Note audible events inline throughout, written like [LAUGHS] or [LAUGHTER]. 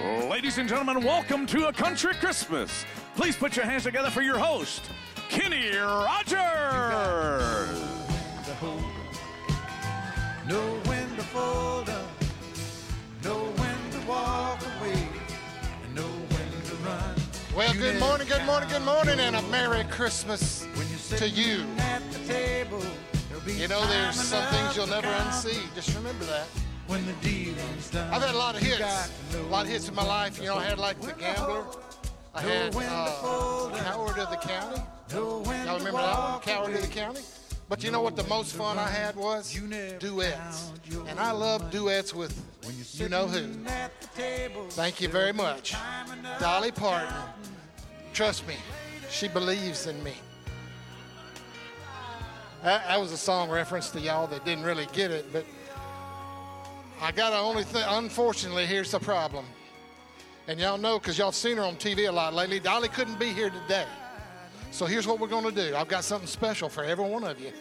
Ladies and gentlemen, welcome to A Country Christmas. Please put your hands together for your host, Kenny Rogers. to hold know when to fold up, know when to walk away, and know when to run. Well, You good morning, good morning, good morning, and a Merry Christmas when you're to you. at the table. be You know, there's some things you'll never unsee. Just remember that. When the done. I've had a lot of hits, got to know a lot of hits in my life. You know, I had like The Gambler. I had uh. Coward of the County. Y'all remember that one? Coward of the County. But you know what the most fun I had was? Duets. And I love duets with you're know who. sitting at the table. Thank you very much. Dolly Parton. Trust me, she believes in me. That, that was a song reference to y'all that didn't really get it, but I got to only thing. Unfortunately, here's the problem. And y'all know because y'all seen her on TV a lot lately. Dolly couldn't be here today. So here's what we're going to do. I've got something special for every one of you.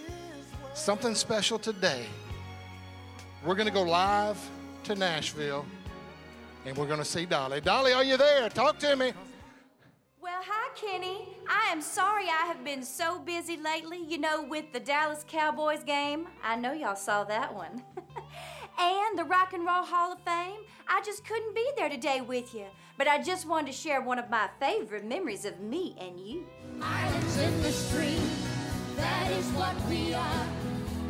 Something special today. We're going to go live to Nashville and we're going to see Dolly. Dolly, are you there? Talk to me. Well, hi, Kenny. I am sorry I have been so busy lately, you know, with the Dallas Cowboys game. I know y'all saw that one. [LAUGHS] and the Rock and Roll Hall of Fame. I just couldn't be there today with you. But I just wanted to share one of my favorite memories of me and you. Islands in the stream, that is what we are.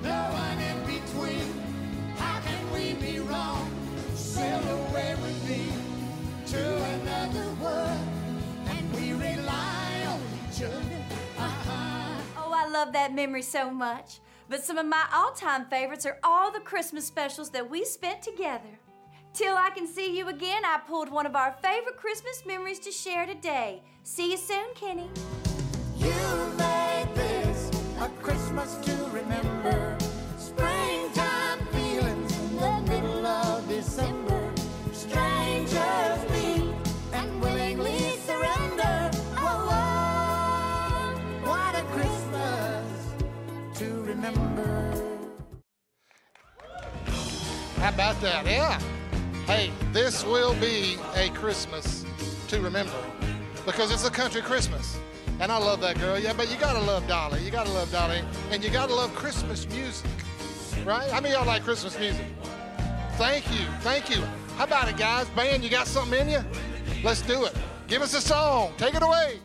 No one in between. How can we be wrong? Sail away with me to another world, and we rely on each other. Uh-huh. Oh, I love that memory so much. But some of my all time favorites are all the Christmas specials that we spent together. Till I can see you again, I pulled one of our favorite Christmas memories to share today. See you soon, Kenny. You made this a Christmas to remember. How about that? Yeah. Hey, this will be a Christmas to remember because it's a country Christmas. And I love that girl. Yeah, but you gotta love Dolly. You gotta love Dolly. And you gotta love Christmas music. Right? Many of y'all like Christmas music? Thank you. Thank you. How about it, guys? Band, you got something in you? Let's do it. Give us a song. Take it away.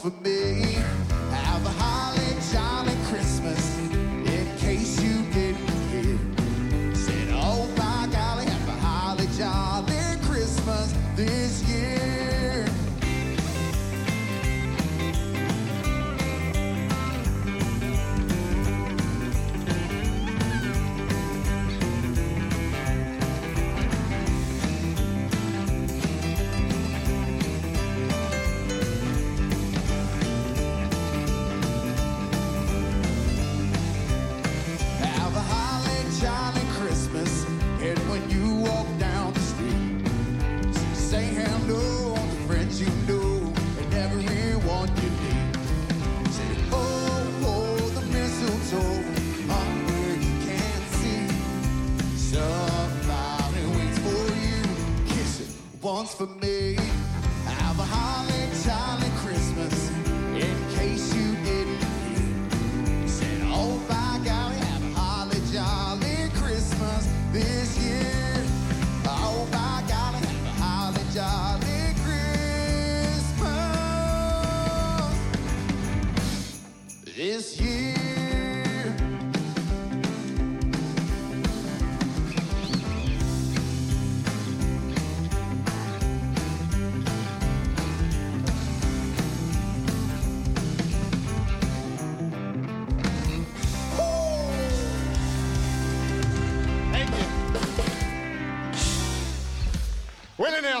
For me.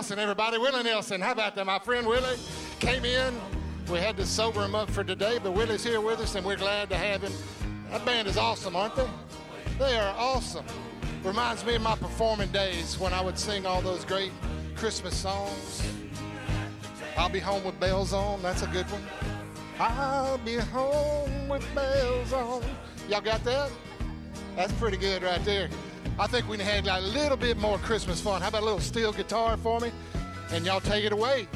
Nelson, everybody. Willie Nelson. How about that? My friend Willie came in. We had to sober him up for today, but Willie's here with us, and we're glad to have him. That band is awesome, aren't they? They are awesome. Reminds me of my performing days when I would sing all those great Christmas songs. I'll be home with bells on. That's a good one. I'll be home with bells on. Y'all got that? That's pretty good right there. I think we can have a little bit more Christmas fun. How about a little steel guitar for me? And y'all take it away.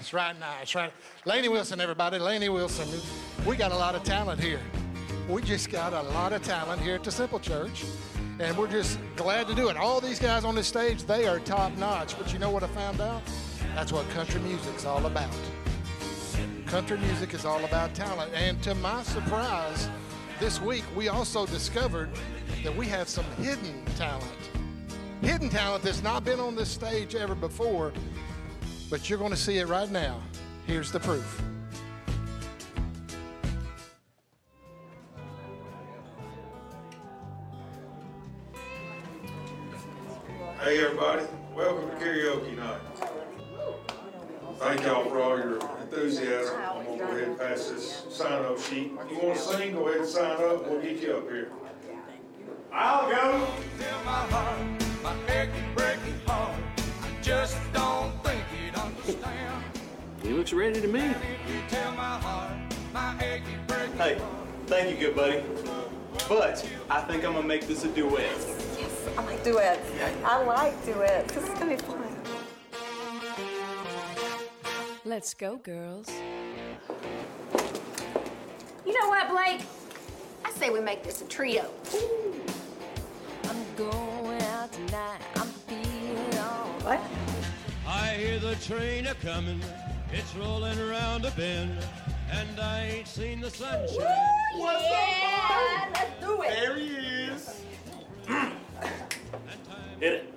Nice, right nice, right. Lainey Wilson, everybody. Lainey Wilson. We got a lot of talent here. We just got a lot of talent here at the Simple Church. And we're just glad to do it. All these guys on this stage, they are top notch. But you know what I found out? That's what country music's all about. Country music is all about talent. And to my surprise, this week we also discovered that we have some hidden talent. Hidden talent that's not been on this stage ever before, but you're going to see it right now. Here's the proof. Hey everybody, welcome to karaoke night. Thank y'all for all your enthusiasm. I'm gonna go ahead and pass this sign up sheet. If You wanna sing, go ahead and sign up, we'll get you up here. I'll go. Tell my heart, my achy, breaky heart. I just don't think you'd understand. He looks ready to me. If you tell my heart, my achy, breaky Hey, thank you, good buddy. But I think I'm gonna make this a duet. Yes, I like duets. I like duets. This is gonna be fun. Let's go, girls. You know what, Blake? I say we make this a trio. I'm going out tonight. I'm feeling all What? I hear the train a coming, it's rolling around a bend, and I ain't seen the sunshine. yeah, let's do it. There he is. Hit it.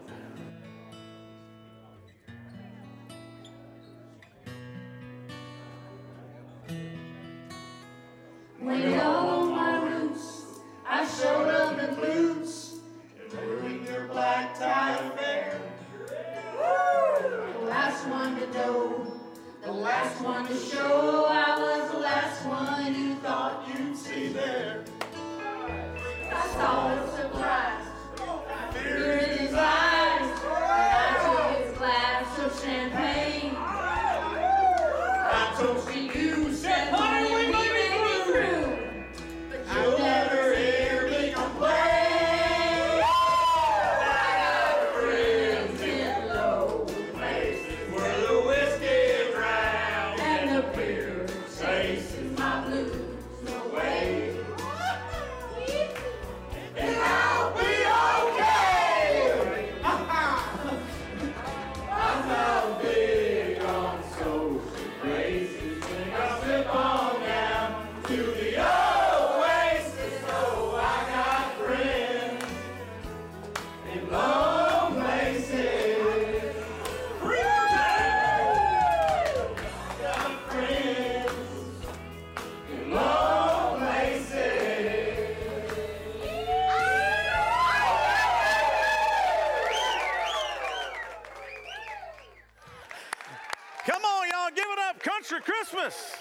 Come on, y'all, give it up. Country Christmas.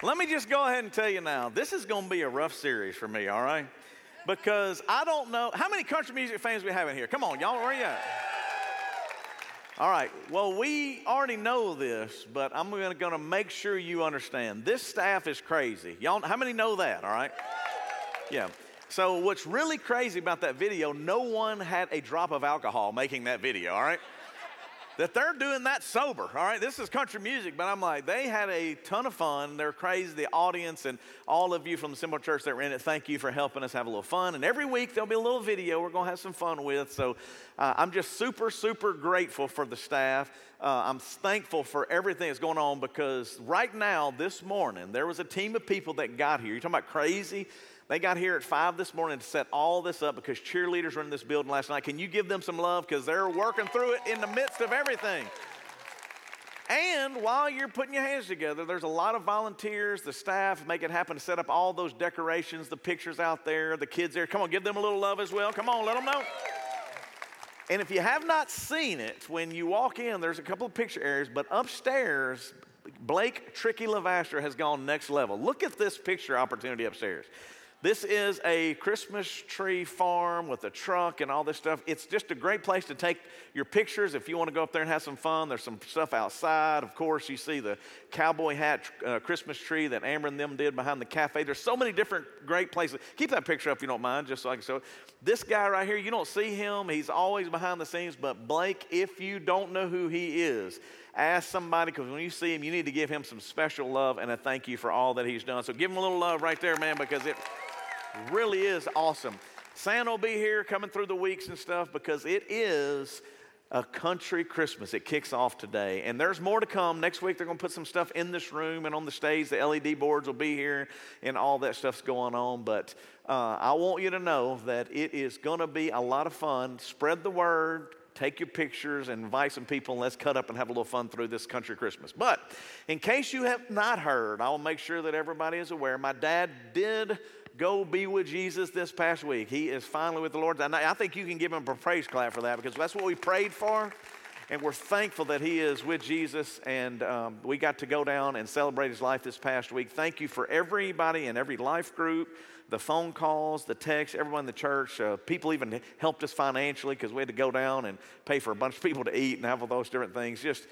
Let me just go ahead and tell you now, this is going to be a rough series for me, all right? Because I don't know how many country music fans we have in here. Come on, y'all, where are you at? All right. Well, we already know this, but I'm going to make sure you understand. This staff is crazy. Y'all, how many know that? All right. Yeah. So what's really crazy about that video? No one had a drop of alcohol making that video. All right that they're doing that sober. All right, this is country music, but I'm like, they had a ton of fun. They're crazy. The audience and all of you from the Simple Church that were in it, thank you for helping us have a little fun. And every week there'll be a little video we're going to have some fun with. So uh, I'm just super, super grateful for the staff. Uh, I'm thankful for everything that's going on because right now, this morning, there was a team of people that got here. You're talking about crazy? They got here at 5 this morning to set all this up because cheerleaders were in this building last night. Can you give them some love? Because they're working through it in the midst of everything. And while you're putting your hands together, there's a lot of volunteers, the staff make it happen to set up all those decorations, the pictures out there, the kids there. Come on, give them a little love as well. Come on, let them know. And if you have not seen it, when you walk in, there's a couple of picture areas, but upstairs, Blake Tricky Lavaster has gone next level. Look at this picture opportunity upstairs. This is a Christmas tree farm with a truck and all this stuff. It's just a great place to take your pictures if you want to go up there and have some fun. There's some stuff outside. Of course, you see the cowboy hat uh, Christmas tree that Amber and them did behind the cafe. There's so many different great places. Keep that picture up if you don't mind, just so I can show it. This guy right here, you don't see him. He's always behind the scenes. But Blake, if you don't know who he is, ask somebody because when you see him, you need to give him some special love and a thank you for all that he's done. So give him a little love right there, man, because it really is awesome. Santa will be here coming through the weeks and stuff because it is a country Christmas. It kicks off today. And there's more to come. Next week, they're going to put some stuff in this room and on the stage. The LED boards will be here and all that stuff's going on. But uh, I want you to know that it is going to be a lot of fun. Spread the word. Take your pictures and invite some people and let's cut up and have a little fun through this country Christmas. But in case you have not heard, I will make sure that everybody is aware. My dad did go be with Jesus this past week. He is finally with the Lord. And I think you can give him a praise clap for that because that's what we prayed for. And we're thankful that he is with Jesus. And um, we got to go down and celebrate his life this past week. Thank you for everybody in every life group, the phone calls, the texts, everyone in the church. Uh, people even helped us financially because we had to go down and pay for a bunch of people to eat and have all those different things. Just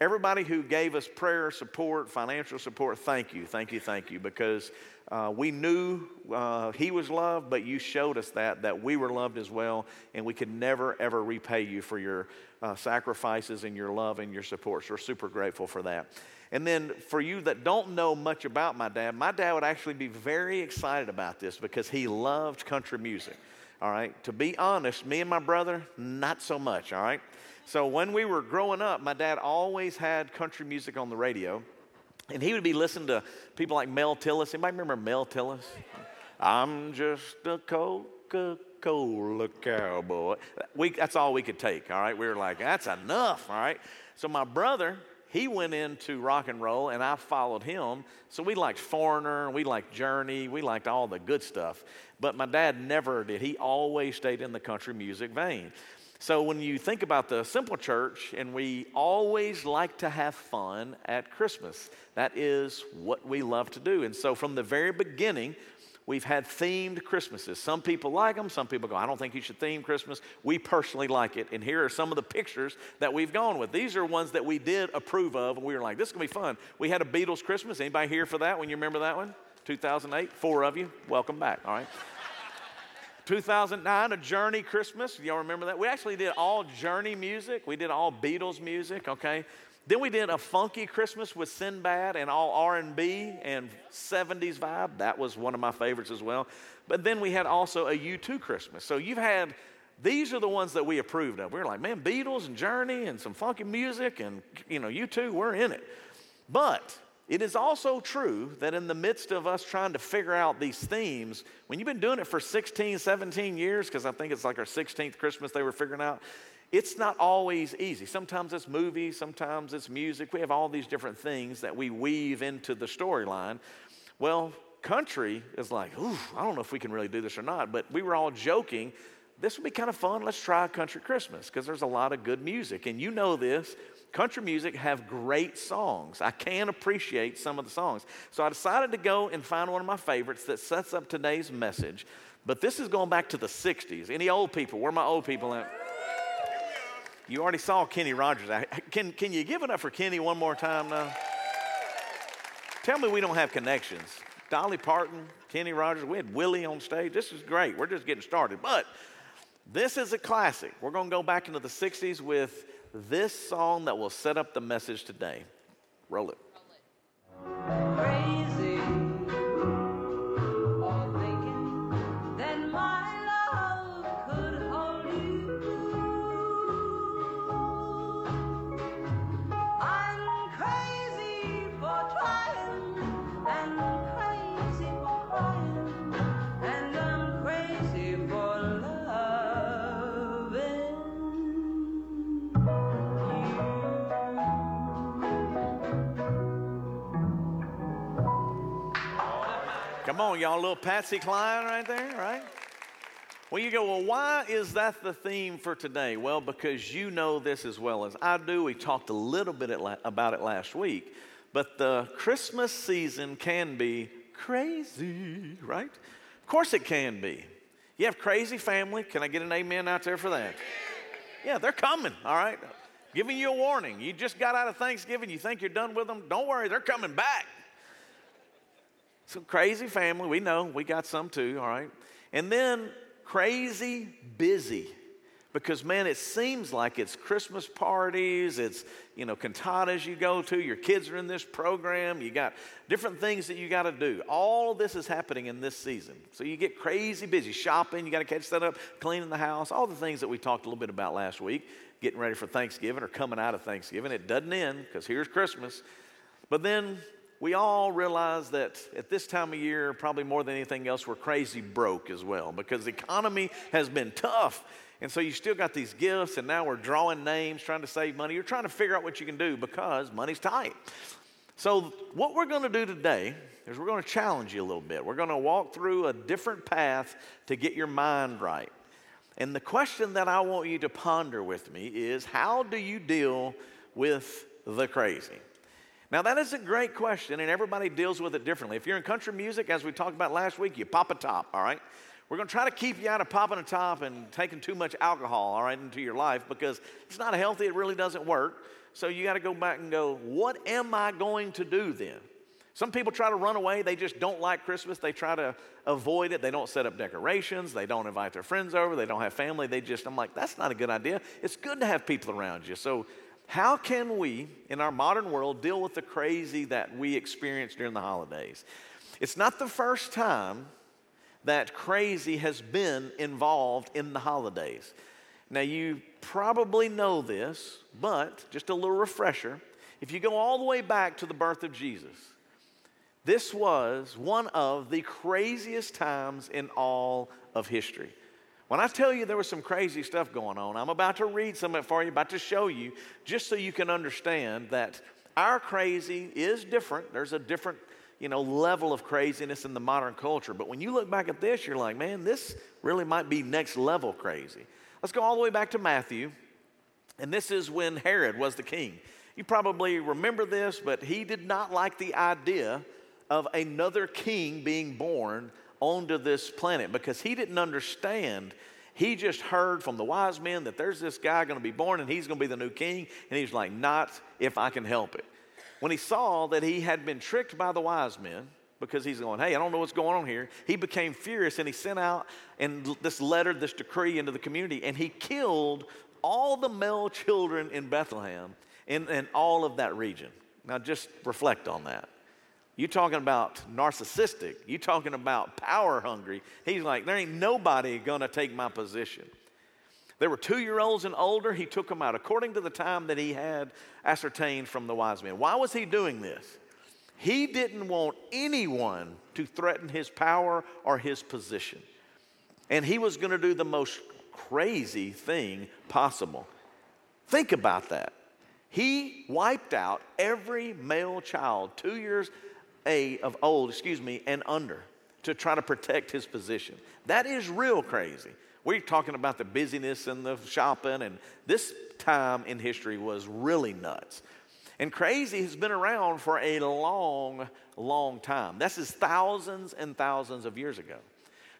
everybody who gave us prayer support, financial support, thank you, thank you, thank you, because uh, we knew uh, he was loved, but you showed us that, that we were loved as well, and we could never, ever repay you for your uh, sacrifices and your love and your support. So we're super grateful for that. And then for you that don't know much about my dad, my dad would actually be very excited about this because he loved country music. All right. To be honest, me and my brother, not so much. All right. So when we were growing up, my dad always had country music on the radio. And he would be listening to people like Mel Tillis. Anybody remember Mel Tillis? I'm just a Coca Cola cowboy. We, that's all we could take, all right? We were like, that's enough, all right? So my brother, he went into rock and roll and I followed him. So we liked Foreigner, we liked Journey, we liked all the good stuff. But my dad never did. He always stayed in the country music vein. So when you think about the simple church, and we always like to have fun at Christmas, that is what we love to do. And so from the very beginning, We've had themed Christmases. Some people like them, some people go, I don't think you should theme Christmas. We personally like it. And here are some of the pictures that we've gone with. These are ones that we did approve of, and we were like, this is gonna be fun. We had a Beatles Christmas. Anybody here for that when you remember that one? 2008? Four of you. Welcome back, all right? 2009, a Journey Christmas. Y'all remember that? We actually did all Journey music. We did all Beatles music, okay? Then we did a funky Christmas with Sinbad and all R&B and 70s vibe. That was one of my favorites as well. But then we had also a U2 Christmas. So you've had these are the ones that we approved of. We were like, man, Beatles and Journey and some funky music and you know, U2, we're in it. But it is also true that in the midst of us trying to figure out these themes, when you've been doing it for 16, 17 years, because I think it's like our 16th Christmas they were figuring out, it's not always easy. Sometimes it's movies, sometimes it's music. We have all these different things that we weave into the storyline. Well, country is like, ooh, I don't know if we can really do this or not, but we were all joking. This would be kind of fun. Let's try country Christmas because there's a lot of good music. And you know this country music have great songs. I can appreciate some of the songs. So I decided to go and find one of my favorites that sets up today's message. But this is going back to the 60s. Any old people? Where are my old people at? You already saw Kenny Rogers. Can, can you give it up for Kenny one more time now? Tell me we don't have connections. Dolly Parton, Kenny Rogers, we had Willie on stage. This is great. We're just getting started. But this is a classic. We're going to go back into the 60s with this song that will set up the message today. Roll it. Come on, y'all, little Patsy Cline right there, right? Well, you go, well, why is that the theme for today? Well, because you know this as well as I do. We talked a little bit about it last week, but the Christmas season can be crazy, right? Of course it can be. You have crazy family. Can I get an amen out there for that? Yeah, they're coming, all right? Giving you a warning. You just got out of Thanksgiving. You think you're done with them? Don't worry, they're coming back. Some crazy family, we know, we got some too, all right? And then crazy busy. Because, man, it seems like it's Christmas parties, it's, you know, cantatas you go to, your kids are in this program, you got different things that you got to do. All this is happening in this season. So you get crazy busy shopping, you got to catch that up, cleaning the house, all the things that we talked a little bit about last week, getting ready for Thanksgiving or coming out of Thanksgiving. It doesn't end because here's Christmas. But then we all realize that at this time of year, probably more than anything else, we're crazy broke as well because the economy has been tough. And so you still got these gifts, and now we're drawing names, trying to save money. You're trying to figure out what you can do because money's tight. So, what we're going to do today is we're going to challenge you a little bit. We're going to walk through a different path to get your mind right. And the question that I want you to ponder with me is how do you deal with the crazy? Now, that is a great question, and everybody deals with it differently. If you're in country music, as we talked about last week, you pop a top, all right? We're going to try to keep you out of popping a top and taking too much alcohol, all right, into your life because it's not healthy. It really doesn't work. So you got to go back and go, what am I going to do then? Some people try to run away. They just don't like Christmas. They try to avoid it. They don't set up decorations. They don't invite their friends over. They don't have family. They just, I'm like, that's not a good idea. It's good to have people around you. So how can we, in our modern world, deal with the crazy that we experience during the holidays? It's not the first time that crazy has been involved in the holidays. Now, you probably know this, but just a little refresher. If you go all the way back to the birth of Jesus, this was one of the craziest times in all of history. When I tell you there was some crazy stuff going on, I'm about to read some of it for you, about to show you, just so you can understand that our crazy is different. There's a different, you know, level of craziness in the modern culture. But when you look back at this, you're like, man, this really might be next level crazy. Let's go all the way back to Matthew. And this is when Herod was the king. You probably remember this, but he did not like the idea of another king being born onto this planet because he didn't understand. He just heard from the wise men that there's this guy going to be born and he's going to be the new king. And he's like, Not if I can help it. When he saw that he had been tricked by the wise men, because he's going, Hey, I don't know what's going on here, he became furious and he sent out and this letter, this decree into the community, and he killed all the male children in Bethlehem and, and all of that region. Now just reflect on that. You talking about narcissistic. You talking about power hungry. He's like, there ain't nobody gonna take my position. There were two year olds and older. He took them out according to the time that he had ascertained from the wise men. Why was he doing this? He didn't want anyone to threaten his power or his position. And he was going to do the most crazy thing possible. Think about that. He wiped out every male child, two years a, of old, excuse me, and under to try to protect his position. That is real crazy. We're talking about the busyness and the shopping, and this time in history was really nuts. And crazy has been around for a long, long time. This is thousands and thousands of years ago.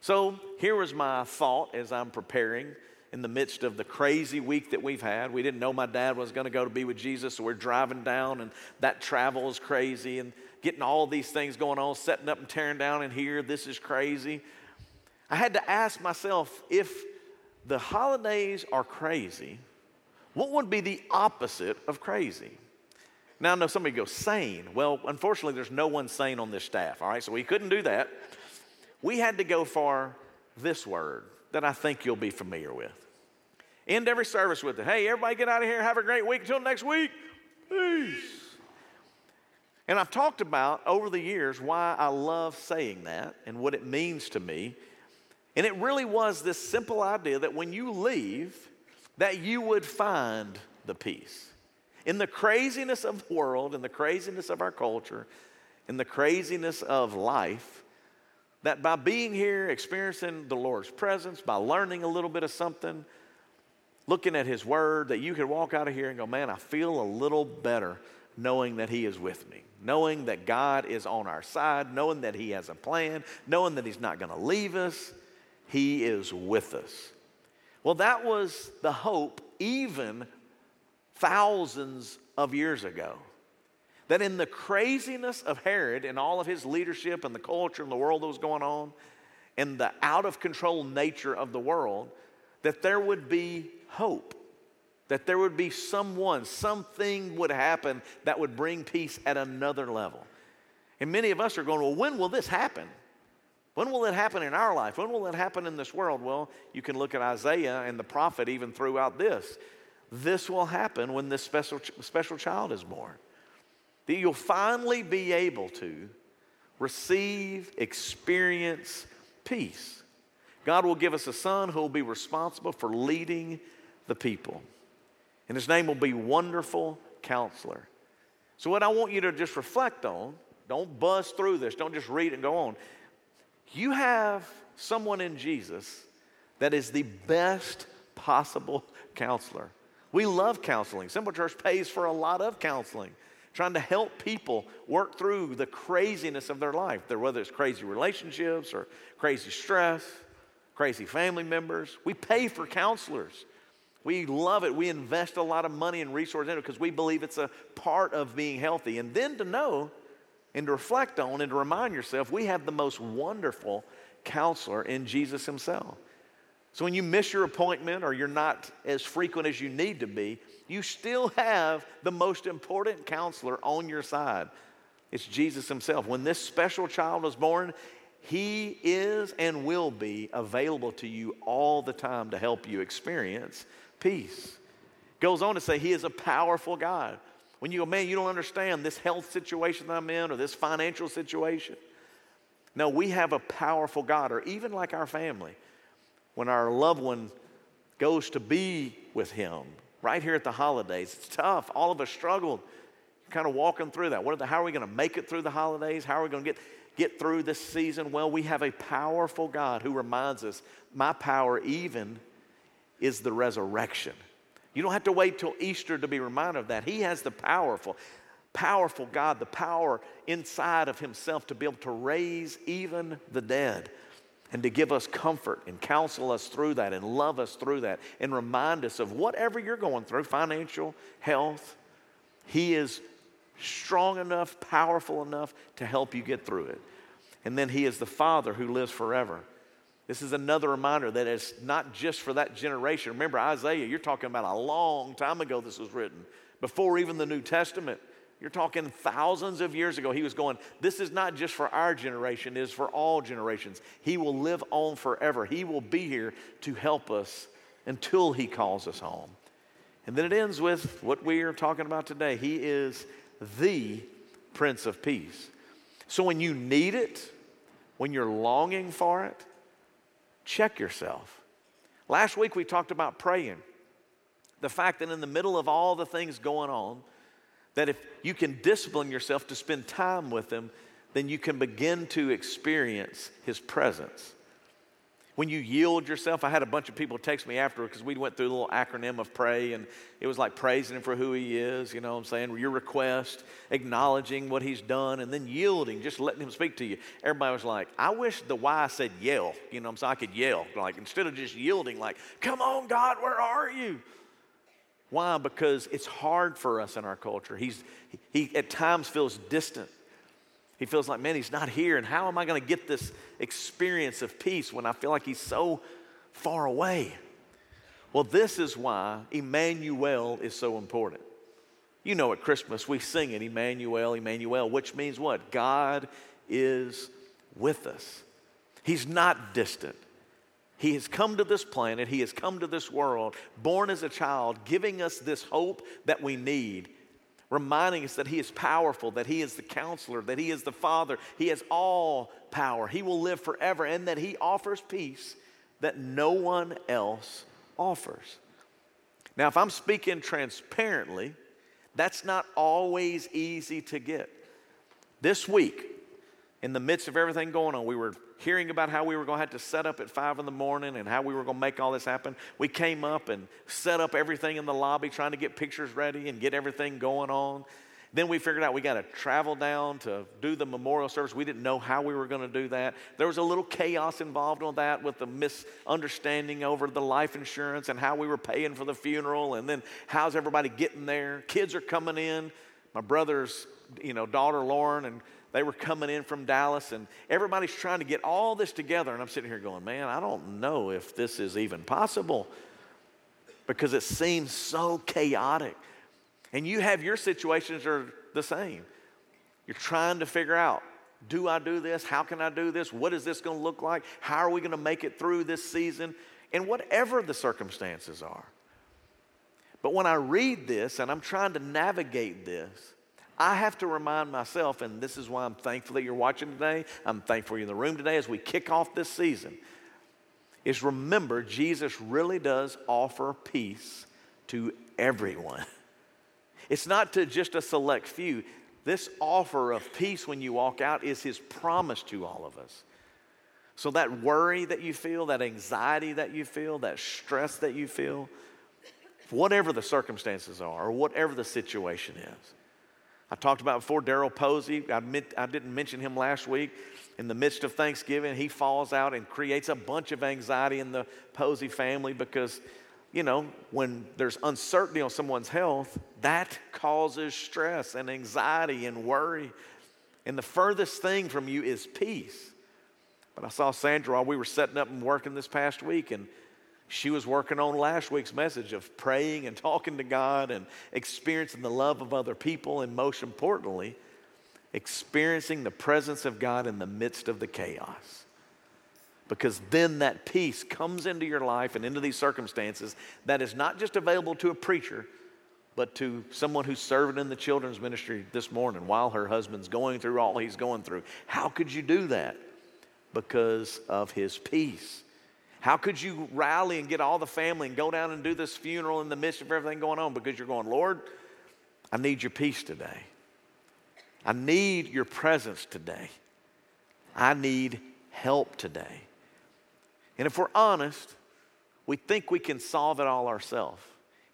So here was my thought as I'm preparing in the midst of the crazy week that we've had. We didn't know my dad was going to go to be with Jesus, so we're driving down, and that travel is crazy. And getting all these things going on, setting up and tearing down in here. This is crazy. I had to ask myself if the holidays are crazy, what would be the opposite of crazy? Now, I know somebody goes, sane. Well, unfortunately, there's no one sane on this staff, all right? So we couldn't do that. We had to go for this word that I think you'll be familiar with. End every service with it. Hey, everybody get out of here. Have a great week. Until next week. Peace. And I've talked about over the years why I love saying that and what it means to me. And it really was this simple idea that when you leave, that you would find the peace. In the craziness of the world, in the craziness of our culture, in the craziness of life, that by being here, experiencing the Lord's presence, by learning a little bit of something, looking at His Word, that you could walk out of here and go, man, I feel a little better knowing that He is with me knowing that God is on our side, knowing that He has a plan, knowing that He's not going to leave us. He is with us. Well, that was the hope even thousands of years ago. That in the craziness of Herod and all of his leadership and the culture and the world that was going on, and the out of control nature of the world, that there would be hope that there would be someone, something would happen that would bring peace at another level. And many of us are going, well, when will this happen? When will it happen in our life? When will it happen in this world? Well, you can look at Isaiah and the prophet even throughout this. This will happen when this special, special child is born. That you'll finally be able to receive, experience peace. God will give us a son who will be responsible for leading the people and his name will be Wonderful Counselor. So, what I want you to just reflect on, don't buzz through this, don't just read and go on. You have someone in Jesus that is the best possible counselor. We love counseling. Simple Church pays for a lot of counseling, trying to help people work through the craziness of their life, whether it's crazy relationships or crazy stress, crazy family members. We pay for counselors. We love it. We invest a lot of money and resources in it because we believe it's a part of being healthy. And then to know and to reflect on and to remind yourself, we have the most wonderful counselor in Jesus Himself. So when you miss your appointment or you're not as frequent as you need to be, you still have the most important counselor on your side. It's Jesus Himself. When this special child was born, He is and will be available to you all the time to help you experience peace. Goes on to say, He is a powerful God. When you go, man, you don't understand this health situation that I'm in or this financial situation. No, we have a powerful God, or even like our family, when our loved one goes to be with Him right here at the holidays, it's tough. All of us struggled. kind of walking through that. What are the, how are we going to make it through the holidays? How are we going to get, get through this season? Well, we have a powerful God who reminds us my power even is the resurrection. You don't have to wait till Easter to be reminded of that. He has the powerful, powerful God, the power inside of Himself to be able to raise even the dead and to give us comfort and counsel us through that and love us through that and remind us of whatever you're going through financial, health. He is strong enough, powerful enough to help you get through it. And then He is the Father who lives forever. This is another reminder that it's not just for that generation. Remember, Isaiah, you're talking about a long time ago this was written, before even the New Testament. You're talking thousands of years ago. He was going, This is not just for our generation, it is for all generations. He will live on forever. He will be here to help us until He calls us home. And then it ends with what we are talking about today. He is the Prince of Peace. So when you need it, when you're longing for it, check yourself. Last week we talked about praying. The fact that in the middle of all the things going on, that if you can discipline yourself to spend time with Him, then you can begin to experience His presence. When you yield yourself, I had a bunch of people text me after because we went through a little acronym of pray, and it was like praising Him for who He is, you know what I'm saying? Your request, acknowledging what He's done, and then yielding, just letting Him speak to you. Everybody was like, I wish the Y said yell, you know what I'm saying? I could yell, like instead of just yielding, like, come on, God, where are you? Why? Because it's hard for us in our culture. He's, he at times feels distant. He feels like, man, he's not here. And how am I going to get this experience of peace when I feel like he's so far away? Well, this is why Emmanuel is so important. You know, at Christmas we sing it, Emmanuel, Emmanuel, which means what? God is with us. He's not distant. He has come to this planet, He has come to this world, born as a child, giving us this hope that we need, reminding us that He is powerful, that He is the counselor, that He is the Father, He has all power, He will live forever, and that He offers peace that no one else offers. Now, if I'm speaking transparently, that's not always easy to get. This week, in the midst of everything going on, we were hearing about how we were going to have to set up at five in the morning and how we were going to make all this happen. We came up and set up everything in the lobby, trying to get pictures ready and get everything going on. Then we figured out we got to travel down to do the memorial service. We didn't know how we were going to do that. There was a little chaos involved with that with the misunderstanding over the life insurance and how we were paying for the funeral and then how's everybody getting there. Kids are coming in. My brother's, you know, daughter Lauren and they were coming in from Dallas, and everybody's trying to get all this together. And I'm sitting here going, man, I don't know if this is even possible because it seems so chaotic. And you have your situations are the same. You're trying to figure out do I do this? How can I do this? What is this going to look like? How are we going to make it through this season? And whatever the circumstances are. But when I read this and I'm trying to navigate this, I have to remind myself, and this is why I'm thankful that you're watching today. I'm thankful you're in the room today as we kick off this season. Is remember, Jesus really does offer peace to everyone. [LAUGHS] It's not to just a select few. This offer of peace when you walk out is his promise to all of us. So, that worry that you feel, that anxiety that you feel, that stress that you feel, whatever the circumstances are, or whatever the situation is, I talked about before Daryl Posey. I, admit, I didn't mention him last week. In the midst of Thanksgiving, he falls out and creates a bunch of anxiety in the Posey family because, you know, when there's uncertainty on someone's health, that causes stress and anxiety and worry. And the furthest thing from you is peace. But I saw Sandra while we were setting up and working this past week, and she was working on last week's message of praying and talking to God and experiencing the love of other people, and most importantly, experiencing the presence of God in the midst of the chaos. Because then that peace comes into your life and into these circumstances that is not just available to a preacher, but to someone who's serving in the children's ministry this morning while her husband's going through all he's going through. How could you do that? Because of his peace. How could you rally and get all the family and go down and do this funeral in the midst of everything going on? Because you're going, Lord, I need your peace today. I need your presence today. I need help today. And if we're honest, we think we can solve it all ourselves.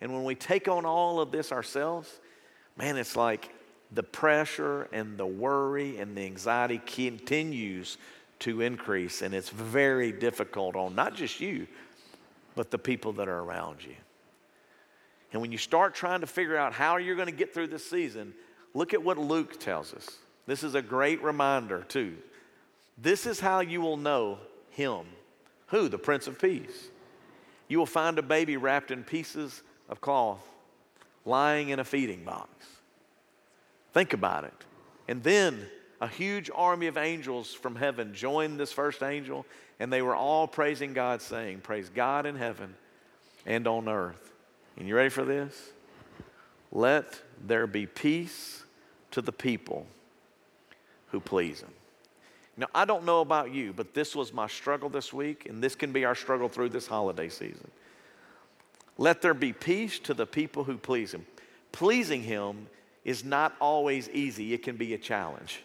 And when we take on all of this ourselves, man, it's like the pressure and the worry and the anxiety continues to increase. And it's very difficult on not just you, but the people that are around you. And when you start trying to figure out how you're going to get through this season, look at what Luke tells us. This is a great reminder, too. This is how you will know him. Who? The Prince of Peace. You will find a baby wrapped in pieces of cloth lying in a feeding box. Think about it. And then a huge army of angels from heaven joined this first angel, and they were all praising God, saying, Praise God in heaven and on earth. And you ready for this? Let there be peace to the people who please Him. Now, I don't know about you, but this was my struggle this week, and this can be our struggle through this holiday season. Let there be peace to the people who please Him. Pleasing Him is not always easy, it can be a challenge.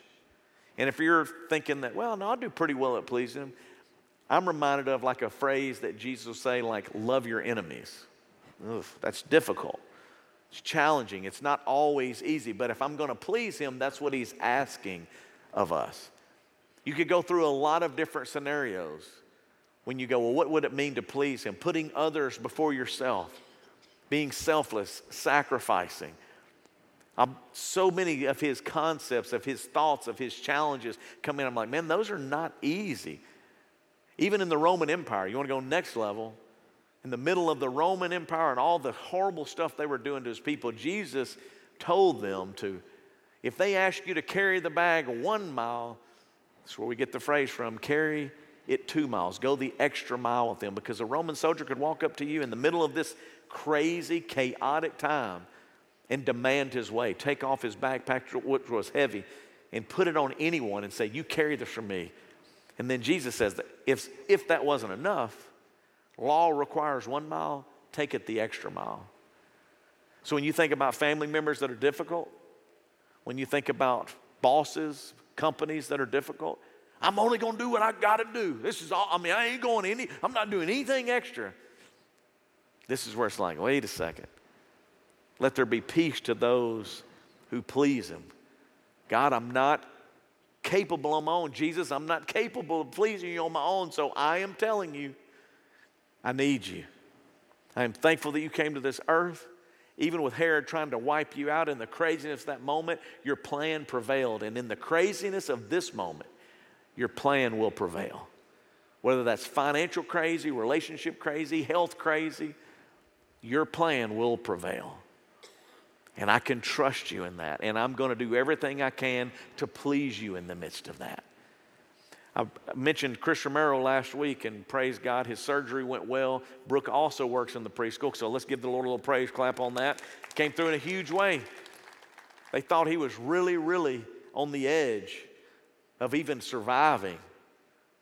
And if you're thinking that, well, no, I'll do pretty well at pleasing Him, I'm reminded of like a phrase that Jesus will say, like, love your enemies. Ugh, that's difficult. It's challenging. It's not always easy. But if I'm going to please Him, that's what He's asking of us. You could go through a lot of different scenarios when you go, well, what would it mean to please Him? Putting others before yourself, being selfless, sacrificing. Um, so many of His concepts, of His thoughts, of His challenges come in. I'm like, man, those are not easy. Even in the Roman Empire, you want to go next level, in the middle of the Roman Empire and all the horrible stuff they were doing to His people, Jesus told them to, if they ask you to carry the bag one mile, that's where we get the phrase from carry it two miles. Go the extra mile with them because a Roman soldier could walk up to you in the middle of this crazy, chaotic time and demand his way, take off his backpack, which was heavy, and put it on anyone and say, You carry this for me. And then Jesus says that if, if that wasn't enough, law requires one mile, take it the extra mile. So when you think about family members that are difficult, when you think about bosses, companies that are difficult. I'm only going to do what I got to do. This is all, I mean, I ain't going any, I'm not doing anything extra. This is where it's like, wait a second. Let there be peace to those who please Him. God, I'm not capable on my own. Jesus, I'm not capable of pleasing you on my own, so I am telling you, I need you. I am thankful that you came to this earth. Even with Herod trying to wipe you out in the craziness of that moment, your plan prevailed. And in the craziness of this moment, your plan will prevail. Whether that's financial crazy, relationship crazy, health crazy, your plan will prevail. And I can trust you in that. And I'm going to do everything I can to please you in the midst of that. I mentioned Chris Romero last week, and praise God, his surgery went well. Brooke also works in the preschool, so let's give the Lord a little praise clap on that. Came through in a huge way. They thought he was really, really on the edge of even surviving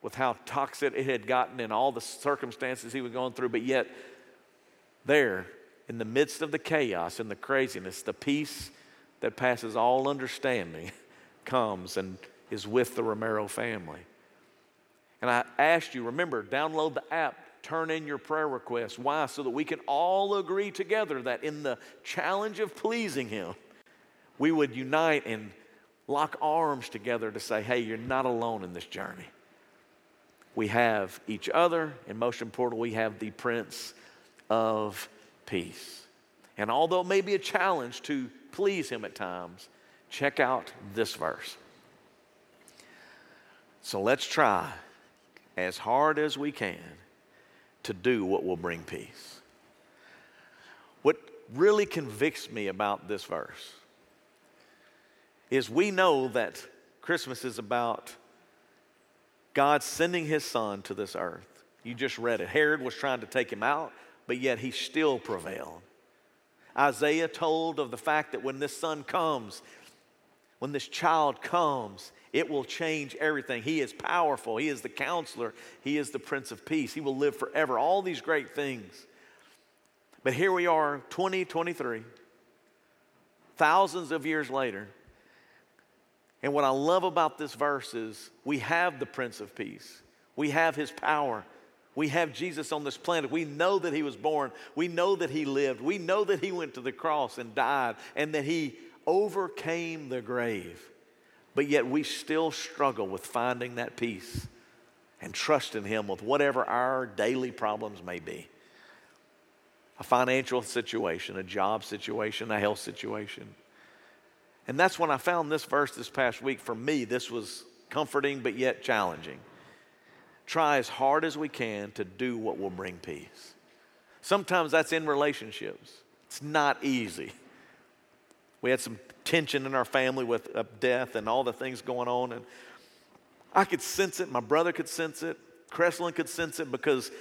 with how toxic it had gotten and all the circumstances he was going through, but yet, there, in the midst of the chaos and the craziness, the peace that passes all understanding [LAUGHS] comes and is with the Romero family. And I asked you, remember, download the app, turn in your prayer requests. Why? So that we can all agree together that in the challenge of pleasing Him, we would unite and lock arms together to say, hey, you're not alone in this journey. We have each other, and most importantly, we have the Prince of Peace. And although it may be a challenge to please Him at times, check out this verse. So let's try as hard as we can to do what will bring peace. What really convicts me about this verse is we know that Christmas is about God sending his son to this earth. You just read it. Herod was trying to take him out, but yet he still prevailed. Isaiah told of the fact that when this son comes, when this child comes, it will change everything. He is powerful. He is the counselor. He is the Prince of Peace. He will live forever. All these great things. But here we are, 2023, thousands of years later, And what I love about this verse is we have the Prince of Peace, we have his power. We have Jesus on this planet. We know that he was born. We know that he lived. We know that he went to the cross and died and that he overcame the grave. But yet we still struggle with finding that peace and trusting him with whatever our daily problems may be a financial situation, a job situation, a health situation. And that's when I found this verse this past week. For me, this was comforting but yet challenging. Try as hard as we can to do what will bring peace. Sometimes that's in relationships, it's not easy. We had some tension in our family with uh, death and all the things going on, and I could sense it. My brother could sense it. Cresslin could sense it because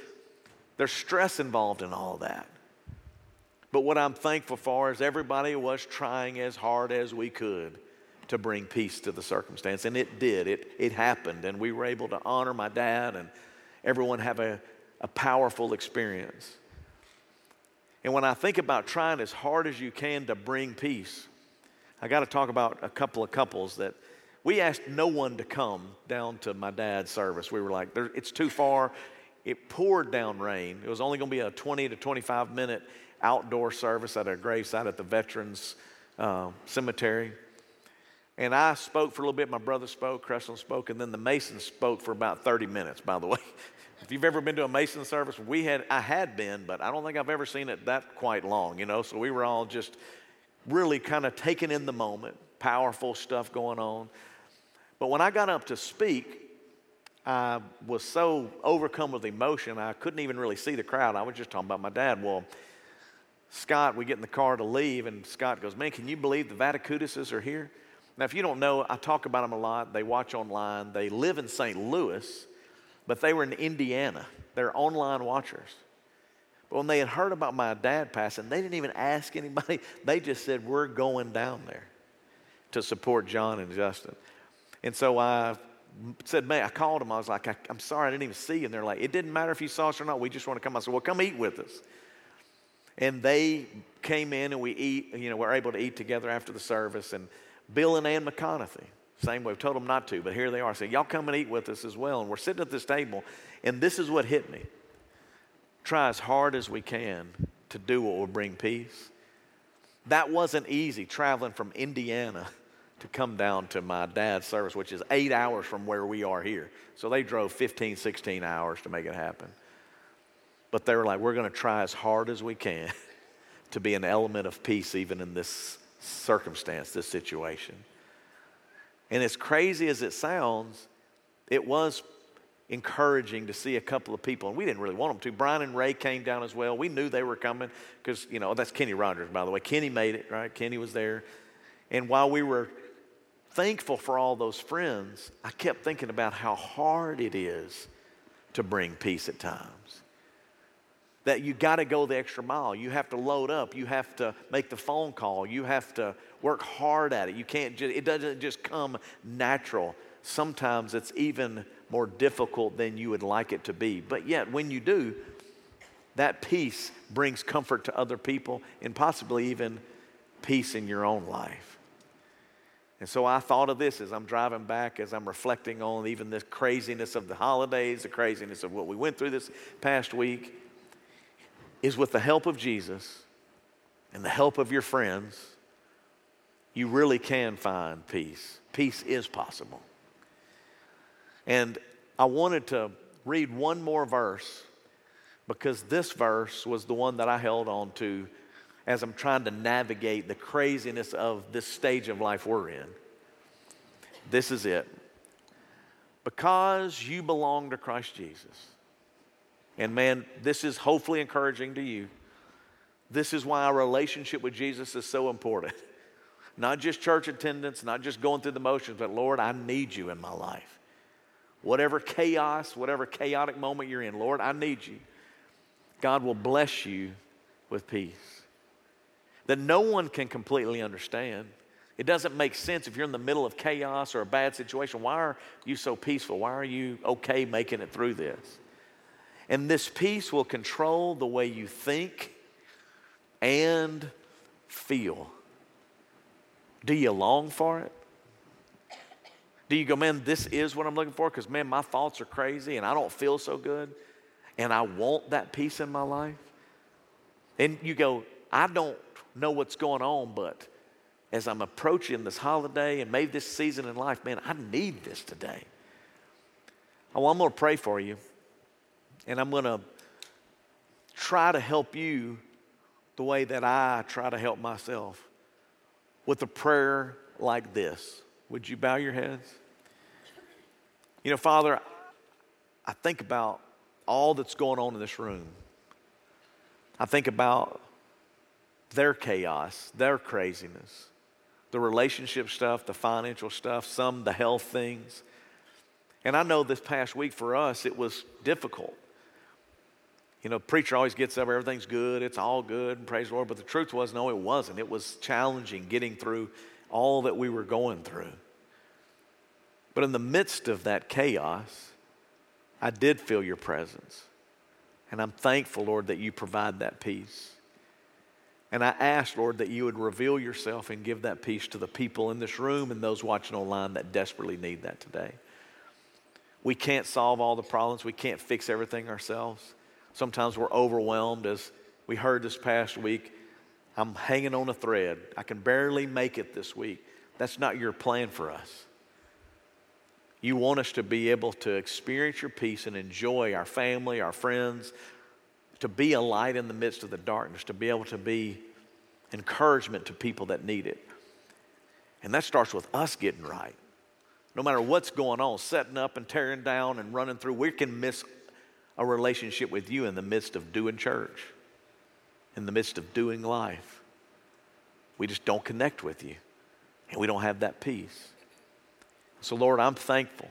there's stress involved in all that. But what I'm thankful for is everybody was trying as hard as we could to bring peace to the circumstance. And it did. It, it happened. And we were able to honor my dad and everyone have a, a powerful experience. And when I think about trying as hard as you can to bring peace, I got to talk about a couple of couples that we asked no one to come down to my dad's service. We were like, it's too far. It poured down rain. It was only going to be a 20 to 25 minute outdoor service at a gravesite at the Veterans uh, Cemetery. And I spoke for a little bit. My brother spoke, Creston spoke, and then the Mason spoke for about 30 minutes, by the way. [LAUGHS] if you've ever been to a Mason service, we had, I had been, but I don't think I've ever seen it that quite long, you know? So we were all just really kind of taken in the moment, powerful stuff going on. But when I got up to speak, I was so overcome with emotion, I couldn't even really see the crowd. I was just talking about my dad. Well, Scott, we get in the car to leave, and Scott goes, Man, can you believe the Vaticudises are here? Now, if you don't know, I talk about them a lot. They watch online. They live in St. Louis, but they were in Indiana. They're online watchers. But when they had heard about my dad passing, they didn't even ask anybody. [LAUGHS] They just said, We're going down there to support John and Justin. And so I said, Man, I called them. I was like, I, am sorry, I didn't even see you. And they're like, It didn't matter if you saw us or not. We just want to come. I said, Well, come eat with us. And they came in and we eat, you know, we're able to eat together after the service. And Bill and Ann McConaughey, same way, we told them not to, but here they are. saying, Y'all come and eat with us as well. And we're sitting at this table, and this is what hit me. Try as hard as we can to do what will bring peace. That wasn't easy traveling from Indiana to come down to my dad's service, which is eight hours from where we are here. So they drove 15, 16 hours to make it happen. But they were like, we're going to try as hard as we can [LAUGHS] to be an element of peace even in this circumstance, this situation. And as crazy as it sounds, it was encouraging to see a couple of people, and we didn't really want them to. Brian and Ray came down as well. We knew they were coming because, you know, that's Kenny Rogers, by the way. Kenny made it, right? Kenny was there. And while we were thankful for all those friends, I kept thinking about how hard it is to bring peace at times that you got to go the extra mile. You have to load up. You have to make the phone call. You have to work hard at it. You can't just, it doesn't just come natural. Sometimes it's even more difficult than you would like it to be. But yet, when you do, that peace brings comfort to other people and possibly even peace in your own life. And so I thought of this as I'm driving back, as I'm reflecting on even this craziness of the holidays, the craziness of what we went through this past week is with the help of Jesus and the help of your friends, you really can find peace. Peace is possible. And I wanted to read one more verse because this verse was the one that I held on to as I'm trying to navigate the craziness of this stage of life we're in. This is it. Because you belong to Christ Jesus and man, this is hopefully encouraging to you. This is why our relationship with Jesus is so important. [LAUGHS] Not just church attendance, not just going through the motions, but Lord, I need you in my life. Whatever chaos, whatever chaotic moment you're in, Lord, I need you. God will bless you with peace that no one can completely understand. It doesn't make sense if you're in the middle of chaos or a bad situation. Why are you so peaceful? Why are you okay making it through this? And this peace will control the way you think and feel. Do you long for it? Do you go, man, this is what I'm looking for? Because, man, my thoughts are crazy and I don't feel so good and I want that peace in my life? And you go, I don't know what's going on, but as I'm approaching this holiday and maybe this season in life, man, I need this today. Oh, I'm going to pray for you, and I'm going to try to help you the way that I try to help myself with a prayer like this. Would you bow your heads? You know, Father, I think about all that's going on in this room. I think about their chaos, their craziness, the relationship stuff, the financial stuff, some the health things. And I know this past week for us, it was difficult. You know, preacher always gets up, everything's good, it's all good, praise the Lord. But the truth was, no, it wasn't. It was challenging getting through all that we were going through. But in the midst of that chaos, I did feel your presence. And I'm thankful, Lord, that you provide that peace. And I ask, Lord, that you would reveal yourself and give that peace to the people in this room and those watching online that desperately need that today. We can't solve all the problems, we can't fix everything ourselves. Sometimes we're overwhelmed, as we heard this past week. I'm hanging on a thread. I can barely make it this week. That's not your plan for us. You want us to be able to experience your peace and enjoy our family, our friends, to be a light in the midst of the darkness, to be able to be encouragement to people that need it. And that starts with us getting right. No matter what's going on, setting up and tearing down and running through, we can miss a relationship with you in the midst of doing church, in the midst of doing life. We just don't connect with you, and we don't have that peace. So, Lord, I'm thankful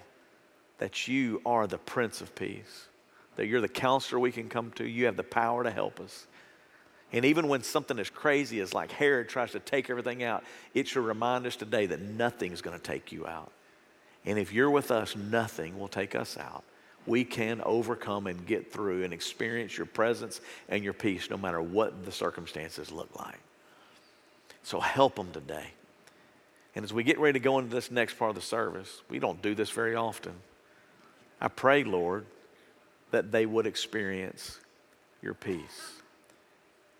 that you are the Prince of Peace that you're the counselor we can come to. You have the power to help us. And even when something as crazy as like Herod tries to take everything out, it should remind us today that nothing is going to take you out. And if you're with us, nothing will take us out. We can overcome and get through and experience your presence and your peace no matter what the circumstances look like. So help them today. And as we get ready to go into this next part of the service, we don't do this very often. I pray, Lord, that they would experience your peace.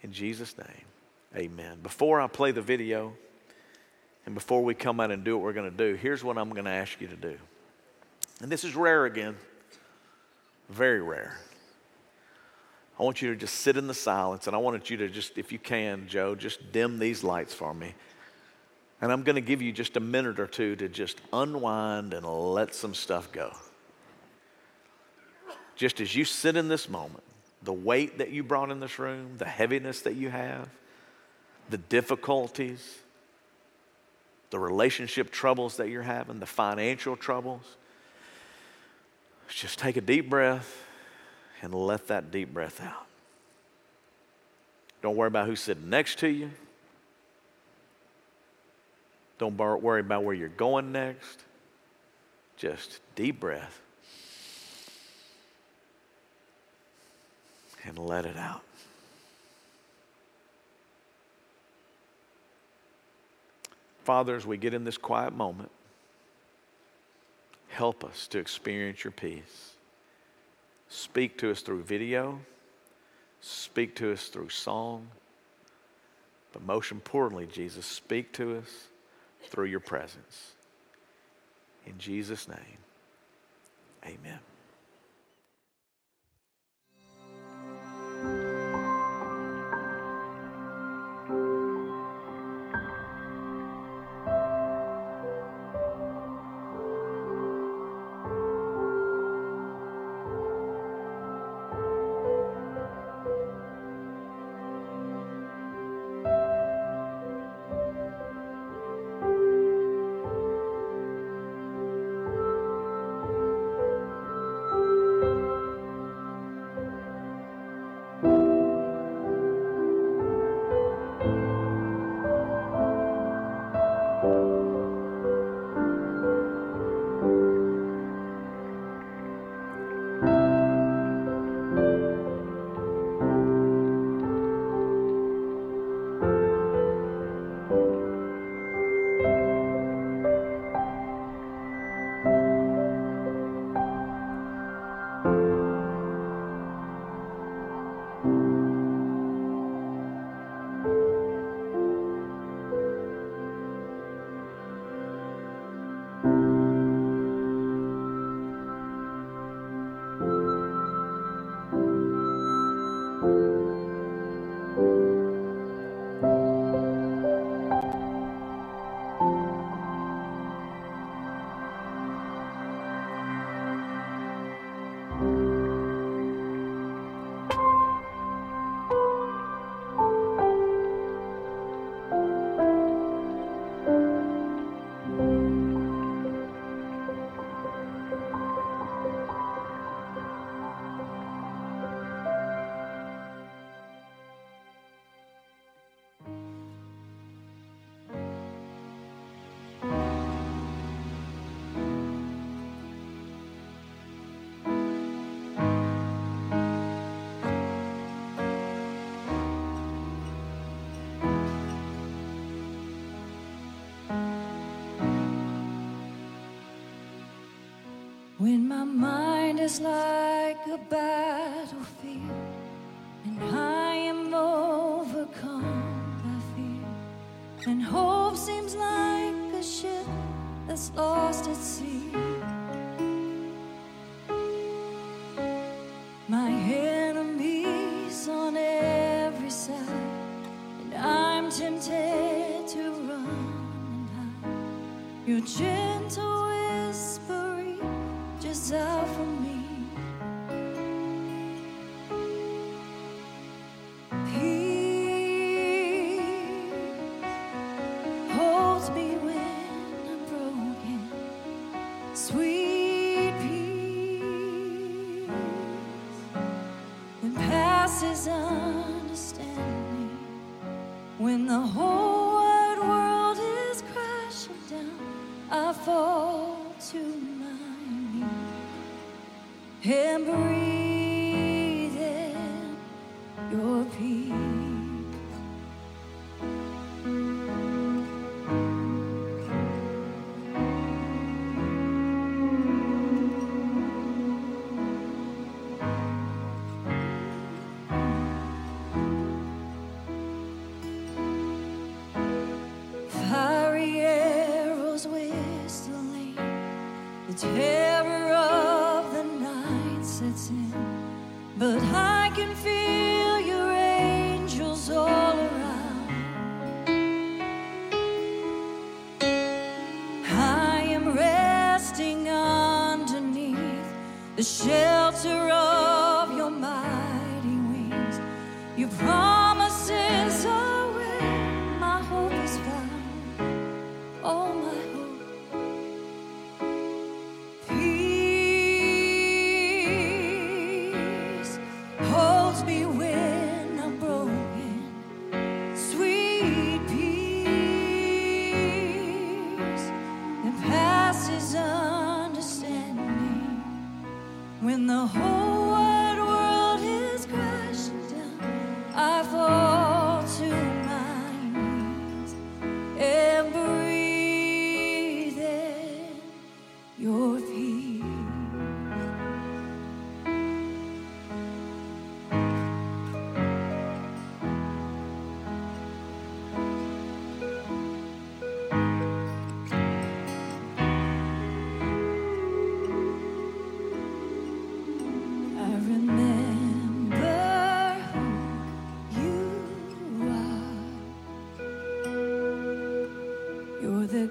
In Jesus' name, amen. Before I play the video and before we come out and do what we're going to do, here's what I'm going to ask you to do. And this is rare again, very rare. I want you to just sit in the silence, and I wanted you to just, if you can, Joe, just dim these lights for me. And I'm going to give you just a minute or two to just unwind and let some stuff go just as you sit in this moment, the weight that you brought in this room, the heaviness that you have, the difficulties, the relationship troubles that you're having, the financial troubles, just take a deep breath and let that deep breath out. Don't worry about who's sitting next to you. Don't worry about where you're going next. Just deep breath. and let it out. Father, as we get in this quiet moment, help us to experience your peace. Speak to us through video, speak to us through song, but most importantly, Jesus, speak to us through your presence. In Jesus' name, amen. My mind is like a battlefield and I am overcome by fear, and hope seems like a ship that's lost at sea. My enemies on every side, and I'm tempted to run and hide. Your gentle reaches out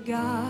God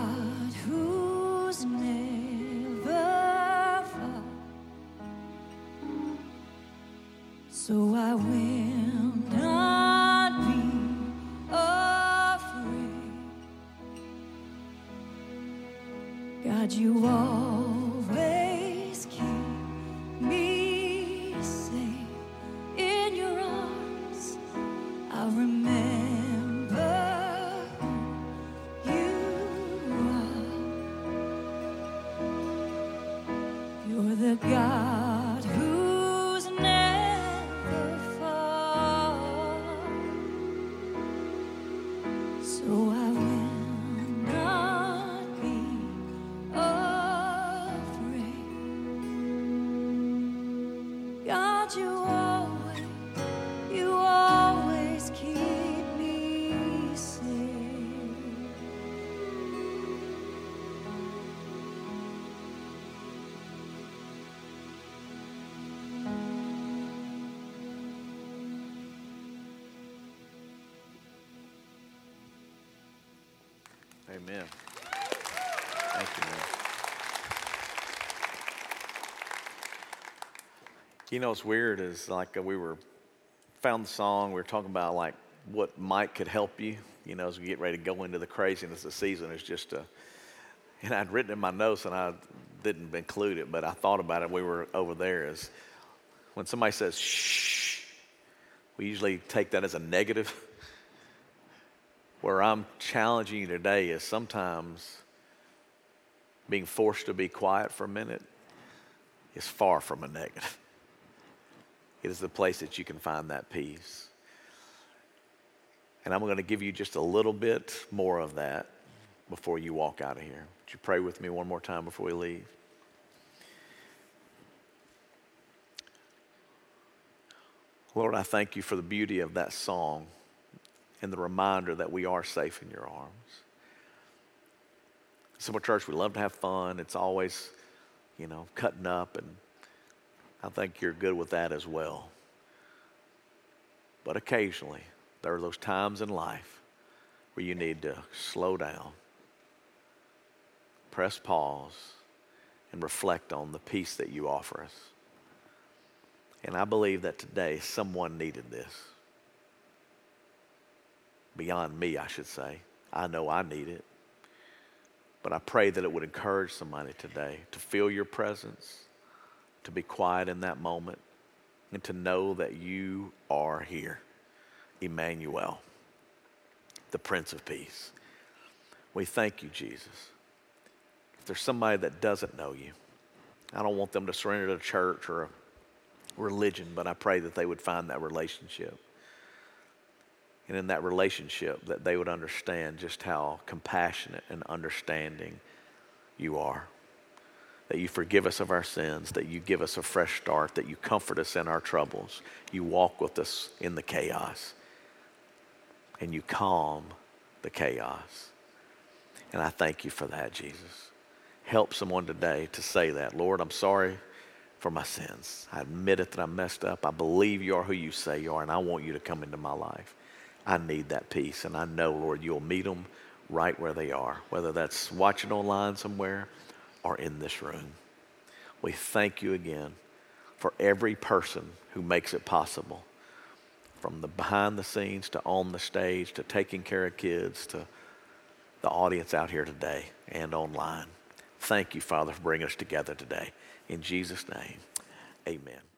Amen. Thank you, man. You know, what's weird is like uh, we were found the song. We were talking about like what might could help you. You know, as we get ready to go into the craziness of the season, it's just a. And I'd written in my notes and I didn't include it, but I thought about it. We were over there. Is when somebody says shh, we usually take that as a negative. [LAUGHS] Where I'm challenging you today is sometimes being forced to be quiet for a minute is far from a negative. [LAUGHS] It is the place that you can find that peace. And I'm going to give you just a little bit more of that before you walk out of here. Would you pray with me one more time before we leave? Lord, I thank you for the beauty of that song and the reminder that we are safe in your arms. Simple Church, we love to have fun. It's always, you know, cutting up and I think you're good with that as well. But occasionally, there are those times in life where you need to slow down, press pause, and reflect on the peace that you offer us. And I believe that today someone needed this. Beyond me, I should say. I know I need it. But I pray that it would encourage somebody today to feel your presence, to be quiet in that moment, and to know that you are here. Emmanuel, the Prince of Peace. We thank you, Jesus. If there's somebody that doesn't know you, I don't want them to surrender to a church or a religion, but I pray that they would find that relationship. And in that relationship, that they would understand just how compassionate and understanding you are. That you forgive us of our sins, that you give us a fresh start, that you comfort us in our troubles, you walk with us in the chaos, and you calm the chaos. And I thank you for that, Jesus. Help someone today to say that. Lord, I'm sorry for my sins. I admit it that I messed up. I believe you are who you say you are, and I want you to come into my life. I need that peace, and I know, Lord, you'll meet them right where they are, whether that's watching online somewhere or in this room. We thank you again for every person who makes it possible, from the behind the scenes to on the stage to taking care of kids to the audience out here today and online. Thank you, Father, for bringing us together today. In Jesus' name, amen.